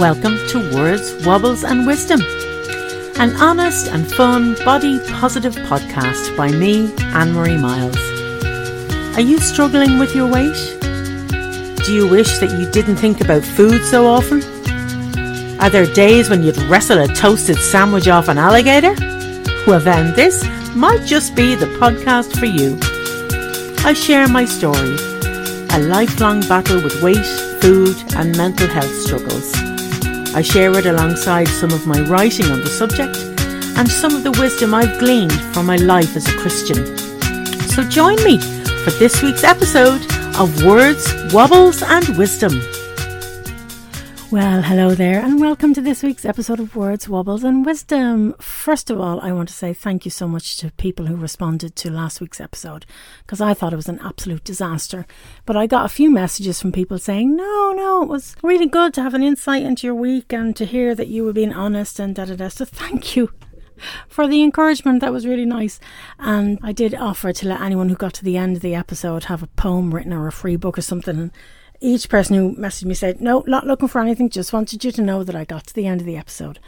Welcome to Words, Wobbles and Wisdom, an honest and fun body positive podcast by me, Anne Marie Miles. Are you struggling with your weight? Do you wish that you didn't think about food so often? Are there days when you'd wrestle a toasted sandwich off an alligator? Well, then, this might just be the podcast for you. I share my story, a lifelong battle with weight, food, and mental health struggles. I share it alongside some of my writing on the subject and some of the wisdom I've gleaned from my life as a Christian. So join me for this week's episode of Words, Wobbles and Wisdom. Well, hello there, and welcome to this week's episode of Words, Wobbles and Wisdom. First of all, I want to say thank you so much to people who responded to last week's episode because I thought it was an absolute disaster. But I got a few messages from people saying, no, no, it was really good to have an insight into your week and to hear that you were being honest and da da da. So thank you for the encouragement. That was really nice. And I did offer to let anyone who got to the end of the episode have a poem written or a free book or something each person who messaged me said, No, not looking for anything, just wanted you to know that I got to the end of the episode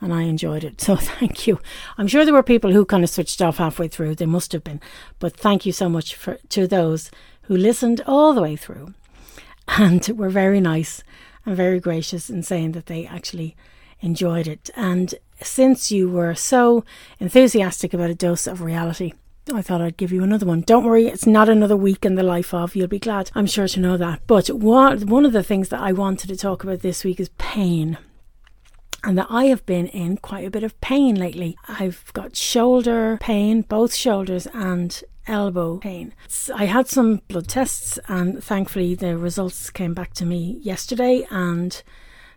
and I enjoyed it. So thank you. I'm sure there were people who kind of switched off halfway through. They must have been. But thank you so much for to those who listened all the way through and were very nice and very gracious in saying that they actually enjoyed it. And since you were so enthusiastic about a dose of reality, Oh, I thought I'd give you another one. Don't worry, it's not another week in the life of. You'll be glad, I'm sure, to know that. But what, one of the things that I wanted to talk about this week is pain. And that I have been in quite a bit of pain lately. I've got shoulder pain, both shoulders and elbow pain. I had some blood tests, and thankfully, the results came back to me yesterday, and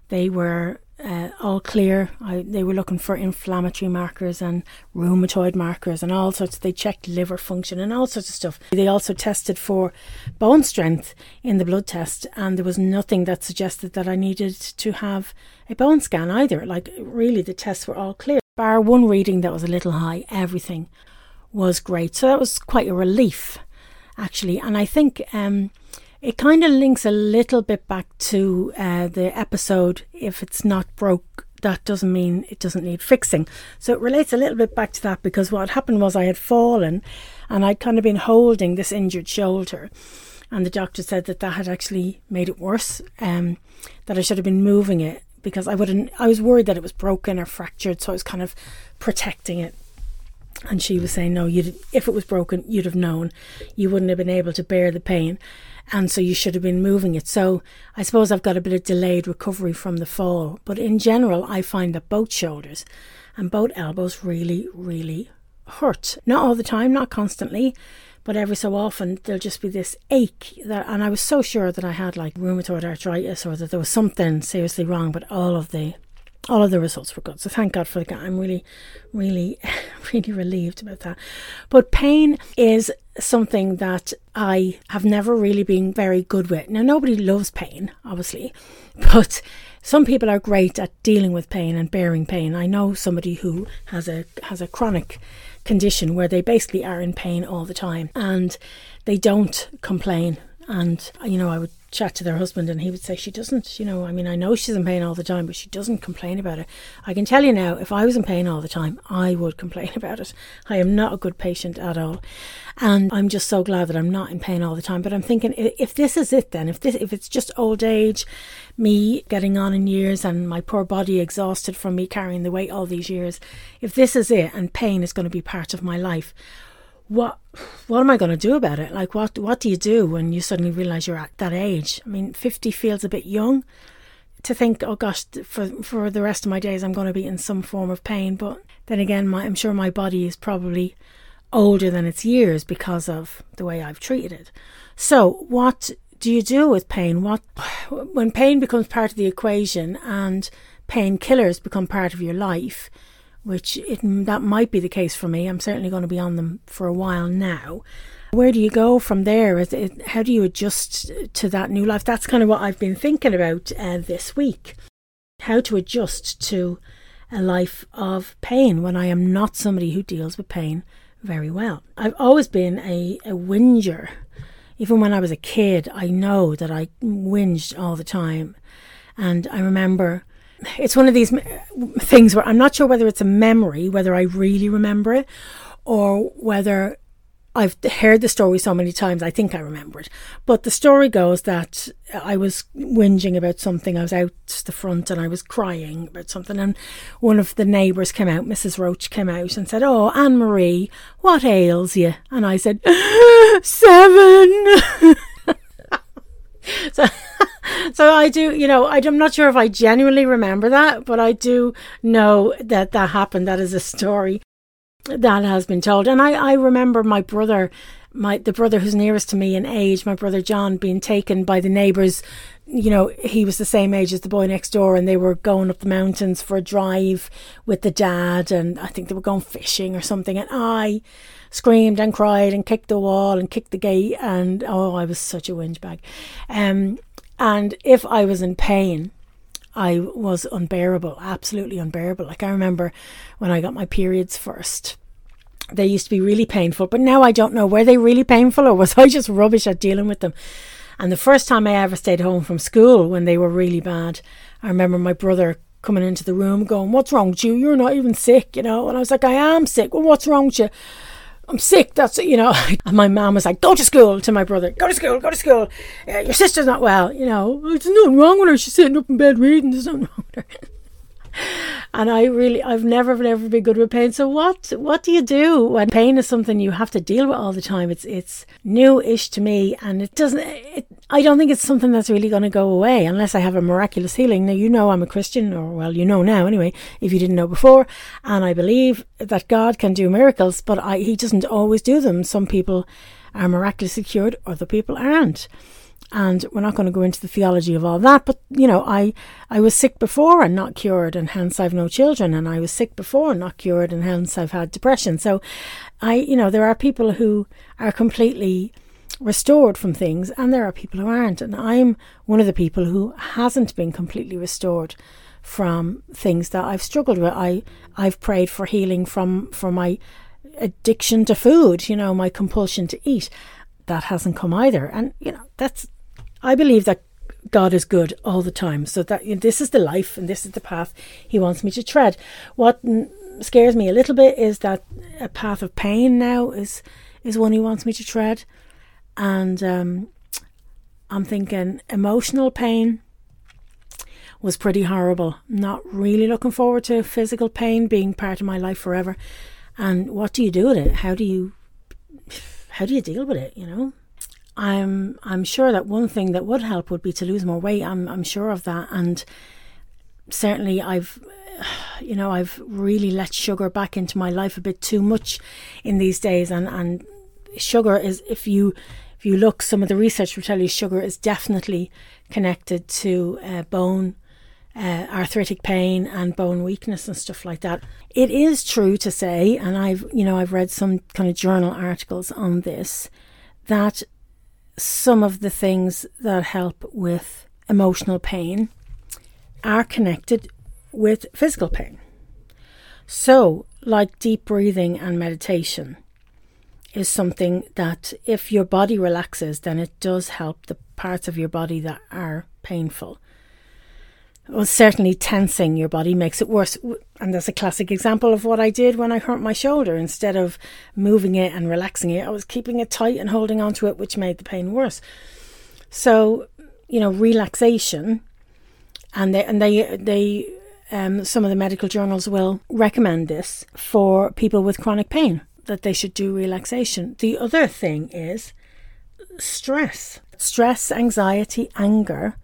they were uh, all clear. I, they were looking for inflammatory markers and rheumatoid markers and all sorts. They checked liver function and all sorts of stuff. They also tested for bone strength in the blood test, and there was nothing that suggested that I needed to have a bone scan either. Like, really, the tests were all clear. Bar one reading that was a little high, everything was great. So that was quite a relief, actually. And I think. Um, it kind of links a little bit back to uh, the episode if it's not broke that doesn't mean it doesn't need fixing. So it relates a little bit back to that because what happened was I had fallen and I'd kind of been holding this injured shoulder. And the doctor said that that had actually made it worse, um, that I should have been moving it because I wouldn't, I was worried that it was broken or fractured. So I was kind of protecting it. And she was saying, no, you'd, if it was broken, you'd have known. You wouldn't have been able to bear the pain and so you should have been moving it. So I suppose I've got a bit of delayed recovery from the fall. But in general, I find that both shoulders and both elbows really, really hurt. Not all the time, not constantly, but every so often there'll just be this ache that, and I was so sure that I had like rheumatoid arthritis or that there was something seriously wrong, but all of the all of the results were good. So thank God for guy. I'm really, really, really relieved about that. But pain is something that I have never really been very good with. Now, nobody loves pain, obviously, but some people are great at dealing with pain and bearing pain. I know somebody who has a has a chronic condition where they basically are in pain all the time and they don't complain. And you know, I would chat to their husband and he would say she doesn't you know i mean i know she's in pain all the time but she doesn't complain about it. I can tell you now if i was in pain all the time i would complain about it. I am not a good patient at all. And i'm just so glad that i'm not in pain all the time. But i'm thinking if this is it then if this if it's just old age me getting on in years and my poor body exhausted from me carrying the weight all these years if this is it and pain is going to be part of my life what what am I going to do about it? Like, what what do you do when you suddenly realize you're at that age? I mean, fifty feels a bit young to think, oh gosh, for for the rest of my days, I'm going to be in some form of pain. But then again, my, I'm sure my body is probably older than its years because of the way I've treated it. So, what do you do with pain? What when pain becomes part of the equation and painkillers become part of your life? Which it, that might be the case for me. I'm certainly going to be on them for a while now. Where do you go from there? It, how do you adjust to that new life? That's kind of what I've been thinking about uh, this week. How to adjust to a life of pain when I am not somebody who deals with pain very well. I've always been a, a whinger. Even when I was a kid, I know that I whinged all the time. And I remember it's one of these things where I'm not sure whether it's a memory, whether I really remember it, or whether I've heard the story so many times, I think I remember it. But the story goes that I was whinging about something. I was out the front and I was crying about something. And one of the neighbours came out, Mrs. Roach came out and said, Oh, Anne Marie, what ails you? And I said, Seven. so, so I do, you know, I'm not sure if I genuinely remember that, but I do know that that happened. That is a story that has been told. And I, I remember my brother, my the brother who's nearest to me in age, my brother John, being taken by the neighbours. You know, he was the same age as the boy next door, and they were going up the mountains for a drive with the dad, and I think they were going fishing or something. And I screamed and cried and kicked the wall and kicked the gate, and oh, I was such a whinge bag. Um, and if I was in pain, I was unbearable, absolutely unbearable. Like I remember when I got my periods first, they used to be really painful, but now I don't know were they really painful or was I just rubbish at dealing with them. And the first time I ever stayed home from school when they were really bad, I remember my brother coming into the room going, What's wrong with you? You're not even sick, you know. And I was like, I am sick. Well, what's wrong with you? I'm sick. That's you know. And my mom was like, "Go to school." To my brother, "Go to school. Go to school. Uh, your sister's not well." You know, there's nothing wrong with her. She's sitting up in bed reading. There's nothing wrong with her. and I really, I've never, never been good with pain. So what, what do you do when pain is something you have to deal with all the time? It's, it's new-ish to me, and it doesn't. It, I don't think it's something that's really going to go away unless I have a miraculous healing. Now you know I'm a Christian, or well, you know now anyway, if you didn't know before, and I believe that God can do miracles, but I, He doesn't always do them. Some people are miraculously cured, other people aren't and we're not going to go into the theology of all that but you know i i was sick before and not cured and hence i've no children and i was sick before and not cured and hence i've had depression. So i you know there are people who are completely restored from things and there are people who aren't. And i'm one of the people who hasn't been completely restored from things that i've struggled with. I i've prayed for healing from from my addiction to food you know my compulsion to eat. That hasn't come either. And you know that's I believe that God is good all the time. So that you know, this is the life and this is the path He wants me to tread. What scares me a little bit is that a path of pain now is is one He wants me to tread, and um, I'm thinking emotional pain was pretty horrible. Not really looking forward to physical pain being part of my life forever. And what do you do with it? How do you how do you deal with it? You know. I'm I'm sure that one thing that would help would be to lose more weight. I'm I'm sure of that, and certainly I've you know I've really let sugar back into my life a bit too much in these days, and and sugar is if you if you look, some of the research will tell you sugar is definitely connected to uh, bone. Uh, arthritic pain and bone weakness and stuff like that. It is true to say, and I've you know I've read some kind of journal articles on this, that some of the things that help with emotional pain are connected with physical pain. So, like deep breathing and meditation, is something that if your body relaxes, then it does help the parts of your body that are painful well, certainly tensing your body makes it worse. And that's a classic example of what I did when I hurt my shoulder. Instead of moving it and relaxing it, I was keeping it tight and holding onto it, which made the pain worse. So, you know, relaxation, and they and they they um, some of the medical journals will recommend this for people with chronic pain that they should do relaxation. The other thing is stress, stress, anxiety, anger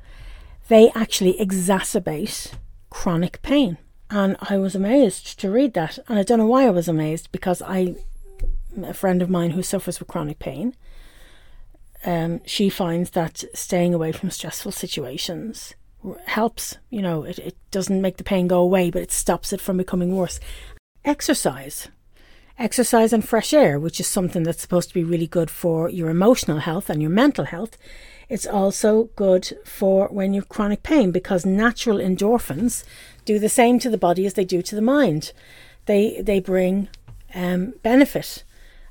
they actually exacerbate chronic pain. And I was amazed to read that. And I don't know why I was amazed because I, a friend of mine who suffers with chronic pain, um, she finds that staying away from stressful situations helps. You know, it, it doesn't make the pain go away, but it stops it from becoming worse. Exercise. Exercise and fresh air, which is something that's supposed to be really good for your emotional health and your mental health, it's also good for when you have chronic pain because natural endorphins do the same to the body as they do to the mind. They they bring um, benefit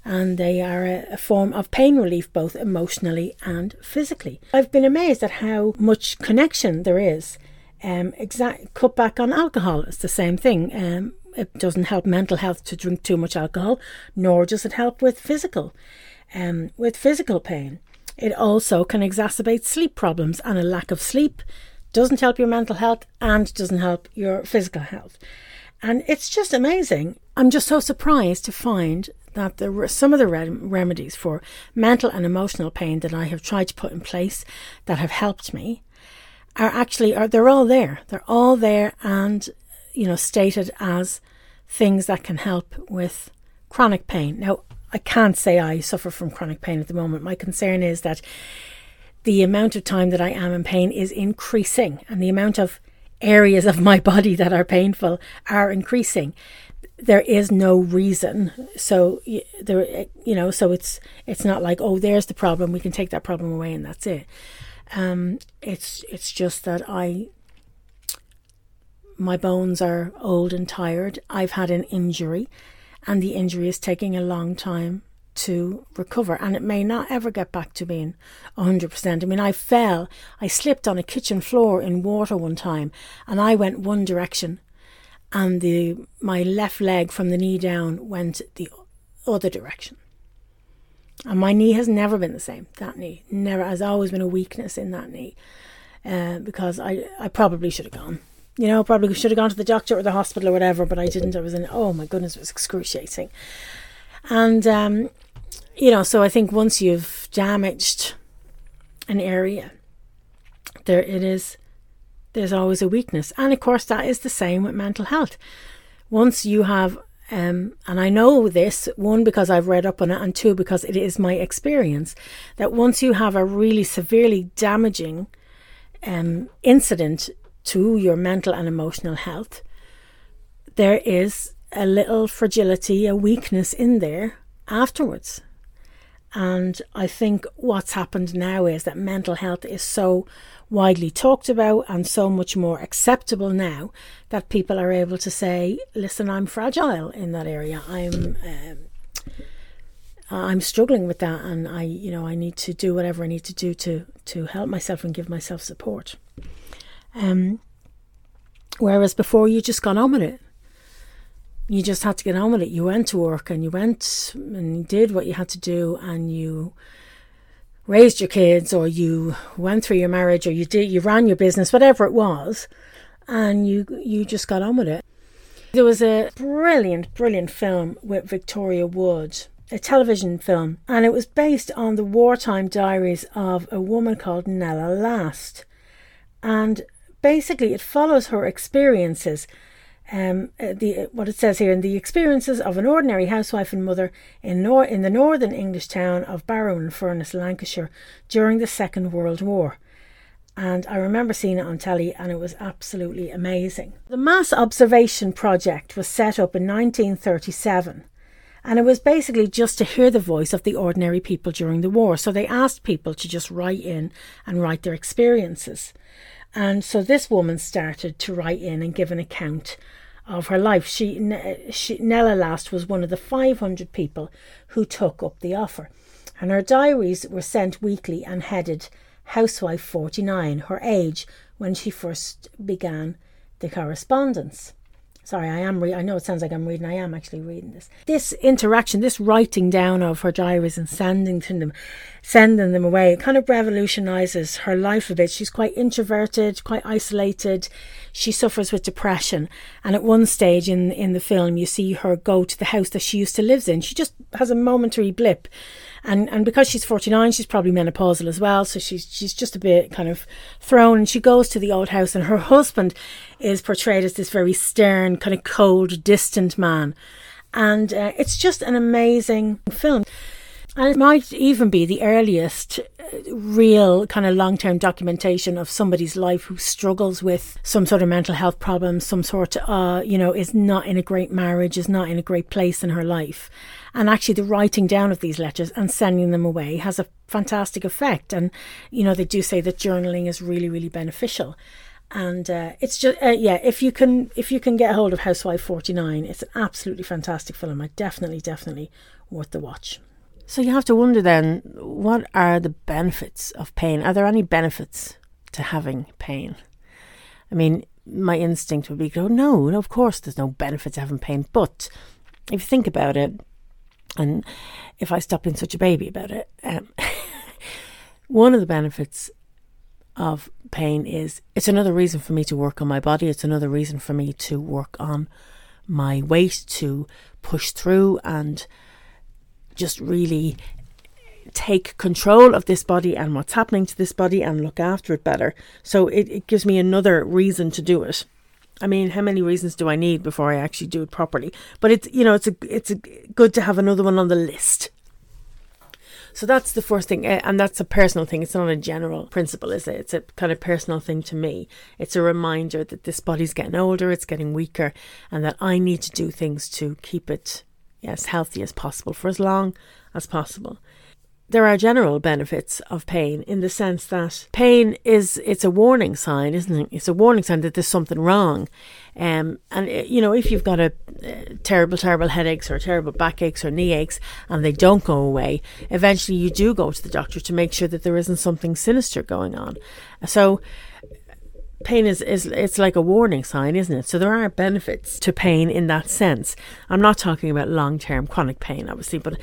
and they are a, a, form of pain relief both emotionally and physically. I've been amazed at how much connection there is Um, exact cut back on alcohol. It's the same thing. Um, it doesn't help mental health to drink too much alcohol, nor does it help with physical, um, with physical pain. It also can exacerbate sleep problems, and a lack of sleep doesn't help your mental health and doesn't help your physical health. And it's just amazing. I'm just so surprised to find that there were some of the remedies for mental and emotional pain that I have tried to put in place that have helped me are actually are they're all there. They're all there and you know stated as things that can help with chronic pain. Now, I can't say I suffer from chronic pain at the moment. My concern is that the amount of time that I am in pain is increasing and the amount of areas of my body that are painful are increasing. There is no reason. So there you know so it's it's not like oh there's the problem we can take that problem away and that's it. Um it's it's just that i my bones are old and tired. I've had an injury and the injury is taking a long time to recover and it may not ever get back to being 100%. I mean, I fell, I slipped on a kitchen floor in water one time and I went one direction and the my left leg from the knee down went the other direction. And my knee has never been the same. That knee never has always been a weakness in that knee, uh, because I I probably should have gone. You know, probably should have gone to the doctor or the hospital or whatever, but I didn't. I was in. Oh my goodness, it was excruciating. And um, you know, so I think once you've damaged an area, there it is, there's always a weakness. And of course, that is the same with mental health. Once you have, um, and I know this, one, because I've read up on it, and two, because it is my experience, that once you have a really severely damaging um, incident to your mental and emotional health, there is a little fragility, a weakness in there afterwards. And I think what's happened now is that mental health is so widely talked about and so much more acceptable now that people are able to say, "Listen, I'm fragile in that area. I'm." Um, I'm struggling with that, and I, you know, I need to do whatever I need to do to to help myself and give myself support. Um, whereas before, you just got on with it you just had to get on with it. You went to work and you went and you did what you had to do and you raised your kids or you went through your marriage or you did you ran your business, whatever it was, and you you just got on with it. There was a brilliant, brilliant film with Victoria Wood, a television film, and it was based on the wartime diaries of a woman called Nella Last. And basically it follows her experiences um, uh, the uh, what it says here in the experiences of an ordinary housewife and mother in nor- in the northern English town of Barrow in Furness, Lancashire, during the Second World War. And I remember seeing it on telly, and it was absolutely amazing. The Mass Observation Project was set up in 1937, and it was basically just to hear the voice of the ordinary people during the war. So they asked people to just write in and write their experiences. And so this woman started to write in and give an account of her life. She, she, Nella Last was one of the 500 people who took up the offer, and her diaries were sent weekly and headed Housewife 49, her age when she first began the correspondence. Sorry, I am. Re- I know it sounds like I'm reading. I am actually reading this. This interaction, this writing down of her diaries and sending them, sending them away, it kind of revolutionizes her life a bit. She's quite introverted, quite isolated. She suffers with depression, and at one stage in in the film, you see her go to the house that she used to live in. She just has a momentary blip, and and because she's 49 she's probably menopausal as well. So she's she's just a bit kind of thrown. And she goes to the old house and her husband is portrayed as this very stern kind of cold distant man. And uh, it's just an amazing film. And it might even be the earliest uh, real kind of long term documentation of somebody's life who struggles with some sort of mental health problems, some sort of, uh, you know, is not in a great marriage, is not in a great place in her life. And actually, the writing down of these letters and sending them away has a fantastic effect. And, you know, they do say that journaling is really, really beneficial and uh, it's just uh, yeah if you can if you can get a hold of housewife 49 it's an absolutely fantastic film i definitely definitely worth the watch so you have to wonder then, what are the benefits of pain? Are there any benefits to having pain? I mean, my instinct would be go, no, no, of course there's no benefit to having pain. But if you think about it, and if I stop being such a baby about it, um, one of the benefits of pain is it's another reason for me to work on my body. It's another reason for me to work on my weight, to push through and just really take control of this body and what's happening to this body and look after it better. So it, it gives me another reason to do it. I mean, how many reasons do I need before I actually do it properly? But it's you know it's a it's a good to have another one on the list. So that's the first thing, eh, and that's a personal thing. It's not a general principle, is it? It's a kind of personal thing to me. It's a reminder that this body's getting older, it's getting weaker, and that I need to do things to keep it as healthy as possible for as long as possible there are general benefits of pain in the sense that pain is it's a warning sign, isn't it? It's a warning sign that there's something wrong. Um, and eh, you know, if you've got a, uh, terrible, terrible headaches or terrible backaches or knee aches and they don't go away, eventually you do go to the doctor to make sure that there isn't something sinister going on. So pain is, is it's like a warning sign, isn't it? So there are benefits to pain in that sense. I'm not talking about long term chronic pain, obviously, but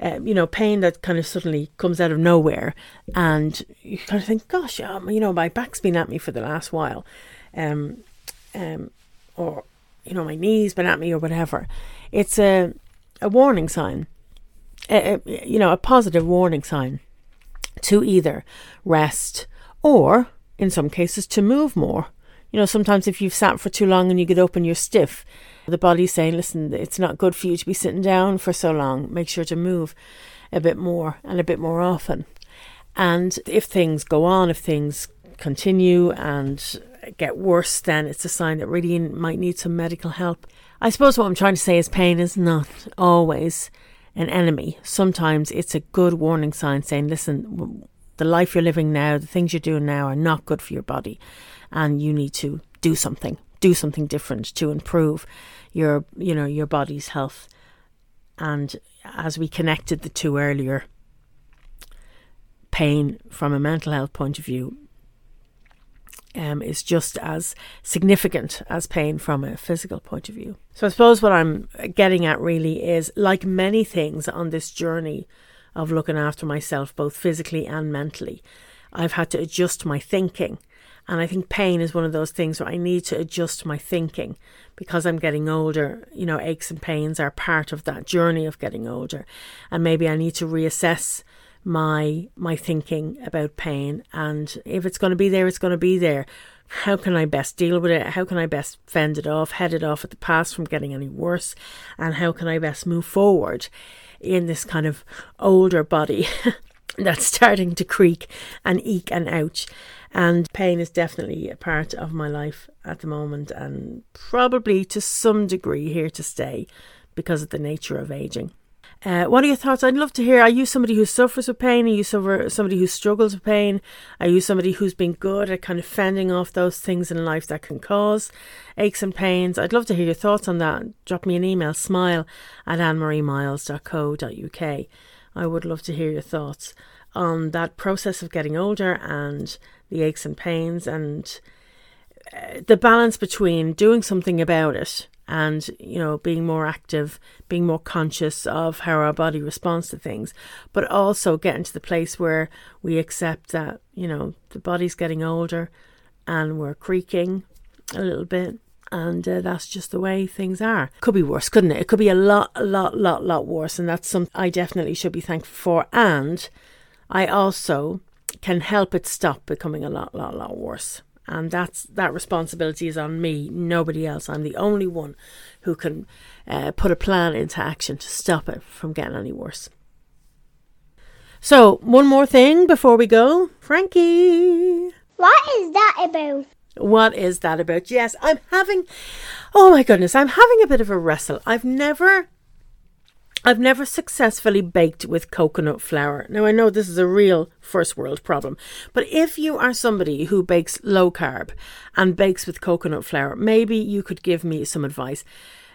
um, you know, pain that kind of suddenly comes out of nowhere, and you kind of think, "Gosh, um, you know, my back's been at me for the last while," um, um, or you know, my knee's been at me, or whatever. It's a a warning sign, a, a, you know, a positive warning sign to either rest or in some cases, to move more. You know, sometimes if you've sat for too long and you get up and you're stiff, the body's saying, listen, it's not good for you to be sitting down for so long. Make sure to move a bit more and a bit more often. And if things go on, if things continue and get worse, then it's a sign that really might need some medical help. I suppose what I'm trying to say is pain is not always an enemy. Sometimes it's a good warning sign saying, listen, the life you're living now, the things you're doing now are not good for your body, and you need to do something, do something different to improve your, you know, your body's health. And as we connected the two earlier, pain from a mental health point of view um, is just as significant as pain from a physical point of view. So I suppose what I'm getting at really is like many things on this journey of looking after myself, both physically and mentally. I've had to adjust my thinking. And I think pain is one of those things where I need to adjust my thinking because I'm getting older. You know, aches and pains are part of that journey of getting older. And maybe I need to reassess my my thinking about pain and if it's going to be there it's going to be there how can I best deal with it? How can I best fend it off, head it off at the past from getting any worse? And how can I best move forward in this kind of older body that's starting to creak and eke and ouch. And pain is definitely a part of my life at the moment and probably to some degree here to stay because of the nature of aging. Uh, what are your thoughts? I'd love to hear. Are you somebody who suffers with pain? Are you somebody who struggles with pain? Are you somebody who's been good at kind of fending off those things in life that can cause aches and pains? I'd love to hear your thoughts on that. Drop me an email, smile at annemariemiles.co.uk. I would love to hear your thoughts on that process of getting older and the aches and pains and uh, the balance between doing something about it and you know being more active being more conscious of how our body responds to things. But also getting to the place where we accept that you know the body's getting older and we're creaking a little bit and uh, that's just the way things are. Could be worse couldn't it? It could be a lot a lot lot lot worse and that's something i definitely should be thankful for. And i also can help it stop becoming a lot lot lot worse and that's that responsibility is on me nobody else. I'm the only one who can uh, put a plan into action to stop it from getting any worse. So one more thing before we go. Frankie! What is that about? What is that about? Yes i'm having oh my goodness i'm having a bit of a wrestle. I've never I've never successfully baked with coconut flour. Now, I know this is a real first world problem, but if you are somebody who bakes low carb and bakes with coconut flour, maybe you could give me some advice.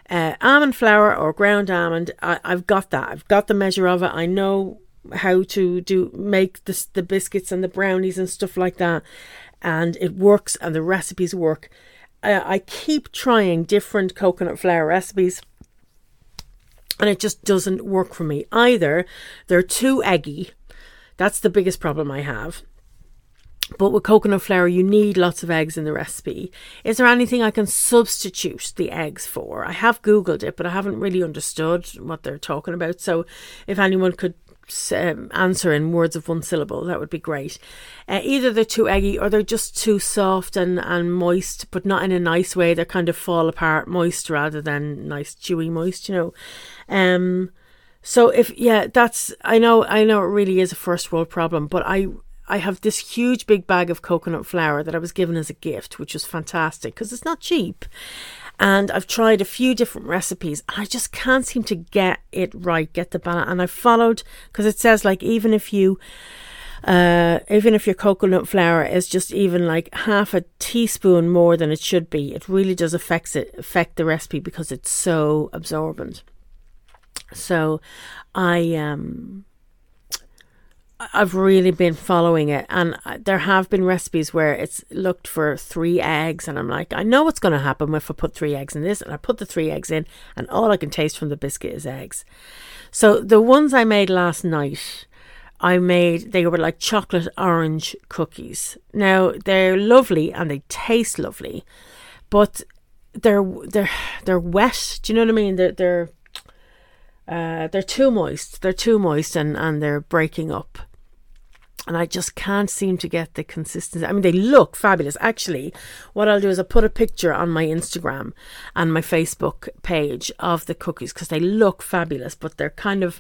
Uh, almond flour or ground almond, I, have got that. I've got the measure of it. I know how to do make the, the biscuits and the brownies and stuff like that. and it works and the recipes work. I, I keep trying different coconut flour recipes and it just doesn't work for me. Either they're too eggy, that's the biggest problem I have. But with coconut flour, you need lots of eggs in the recipe. Is there anything I can substitute the eggs for? I have Googled it, but I haven't really understood what they're talking about. So if anyone could um, answer in words of one syllable, that would be great. Uh, either they're too eggy or they're just too soft and, and moist, but not in a nice way. They kind of fall apart moist rather than nice chewy moist, you know. Um, so if yeah, that's I know I know it really is a first world problem, but I I have this huge big bag of coconut flour that I was given as a gift, which was fantastic because it's not cheap. And I've tried a few different recipes. I just can't seem to get it right, get the balance. And I followed because it says like even if you uh, even if your coconut flour is just even like half a teaspoon more than it should be, it really does affect it affect the recipe because it's so absorbent. So I um I've really been following it, and there have been recipes where it's looked for three eggs, and I'm like, I know what's going to happen if I put three eggs in this, and I put the three eggs in, and all I can taste from the biscuit is eggs. So the ones I made last night, I made they were like chocolate orange cookies. Now they're lovely and they taste lovely, but they're they're they're wet. Do you know what I mean? They're they're uh, they're too moist. They're too moist and, and they're breaking up. And I just can't seem to get the consistency. I mean, they look fabulous. Actually, what I'll do is I'll put a picture on my Instagram and my Facebook page of the cookies because they look fabulous, but they're kind of,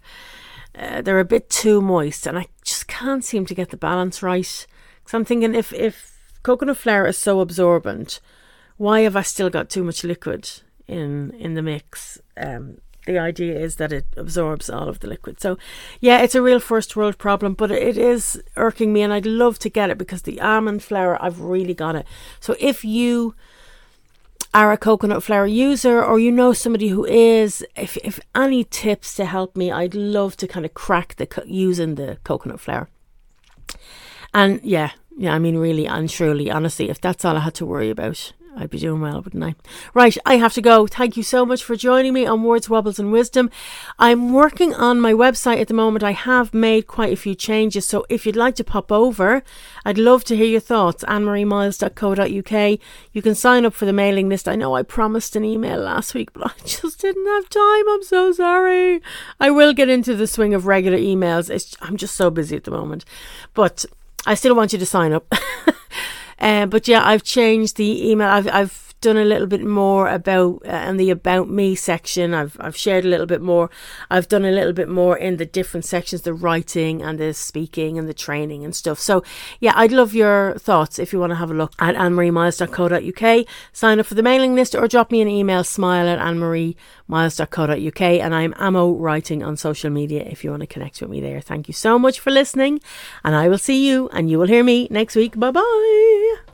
uh, they're a bit too moist. And I just can't seem to get the balance right. Because I'm thinking if, if coconut flour is so absorbent, why have I still got too much liquid in in the mix? Um, the idea is that it absorbs all of the liquid. So, yeah, it's a real first world problem, but it is irking me, and I'd love to get it because the almond flour, I've really got it. So, if you are a coconut flour user or you know somebody who is, if, if any tips to help me, I'd love to kind of crack the using the coconut flour. And yeah, yeah, I mean, really and truly, honestly, if that's all I had to worry about, I'd be doing well, wouldn't I? Right, I have to go. Thank you so much for joining me on Words, Wobbles and Wisdom. I'm working on my website at the moment. I have made quite a few changes, so if you'd like to pop over, I'd love to hear your thoughts. AnneMarieMiles.co.uk. You can sign up for the mailing list. I know I promised an email last week, but I just didn't have time. I'm so sorry. I will get into the swing of regular emails. It's, I'm just so busy at the moment. But I still want you to sign up. Uh, but yeah, I've changed the email. I've I've done a little bit more about uh, in the about me section. I've I've shared a little bit more. I've done a little bit more in the different sections, the writing and the speaking and the training and stuff. So yeah, I'd love your thoughts if you want to have a look at annemariemiles.co.uk. Sign up for the mailing list or drop me an email smile at annemariemiles.co.uk and I'm Amo writing on social media if you want to connect with me there. Thank you so much for listening and I will see you and you will hear me next week. Bye bye.